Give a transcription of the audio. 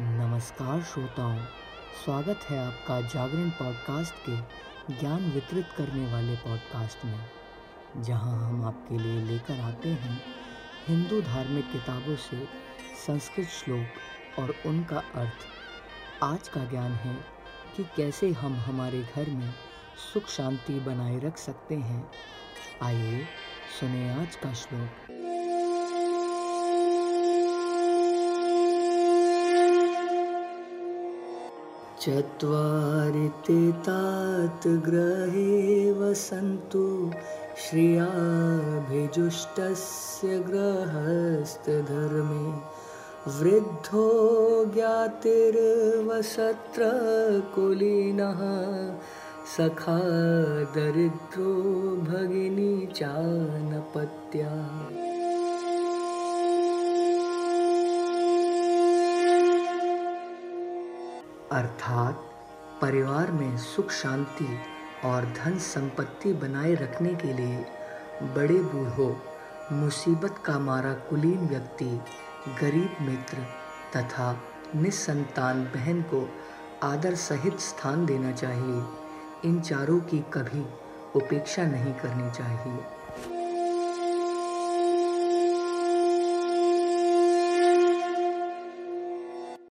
नमस्कार श्रोताओं, स्वागत है आपका जागरण पॉडकास्ट के ज्ञान वितरित करने वाले पॉडकास्ट में, जहाँ हम आपके लिए लेकर आते हैं हिंदू धार्मिक किताबों से संस्कृत श्लोक और उनका अर्थ। आज का ज्ञान है कि कैसे हम हमारे घर में सुख शांति बनाए रख सकते हैं। आइए सुने आज का श्लोक। चत्वारि ते तात ग्रहे वसन्तु श्रियाभिजुष्टस्य गृहस्थधर्मे। वृद्धो ज्ञातिर्वसत्र कुलीनः सखा दरिद्रो भगिनी चानपत्या अर्थात परिवार में सुख शांति और धन संपत्ति बनाए रखने के लिए बड़े बूढ़ों मुसीबत का मारा कुलीन व्यक्ति, गरीब मित्र तथा निसंतान बहन को आदर सहित स्थान देना चाहिए। इन चारों की कभी उपेक्षा नहीं करनी चाहिए।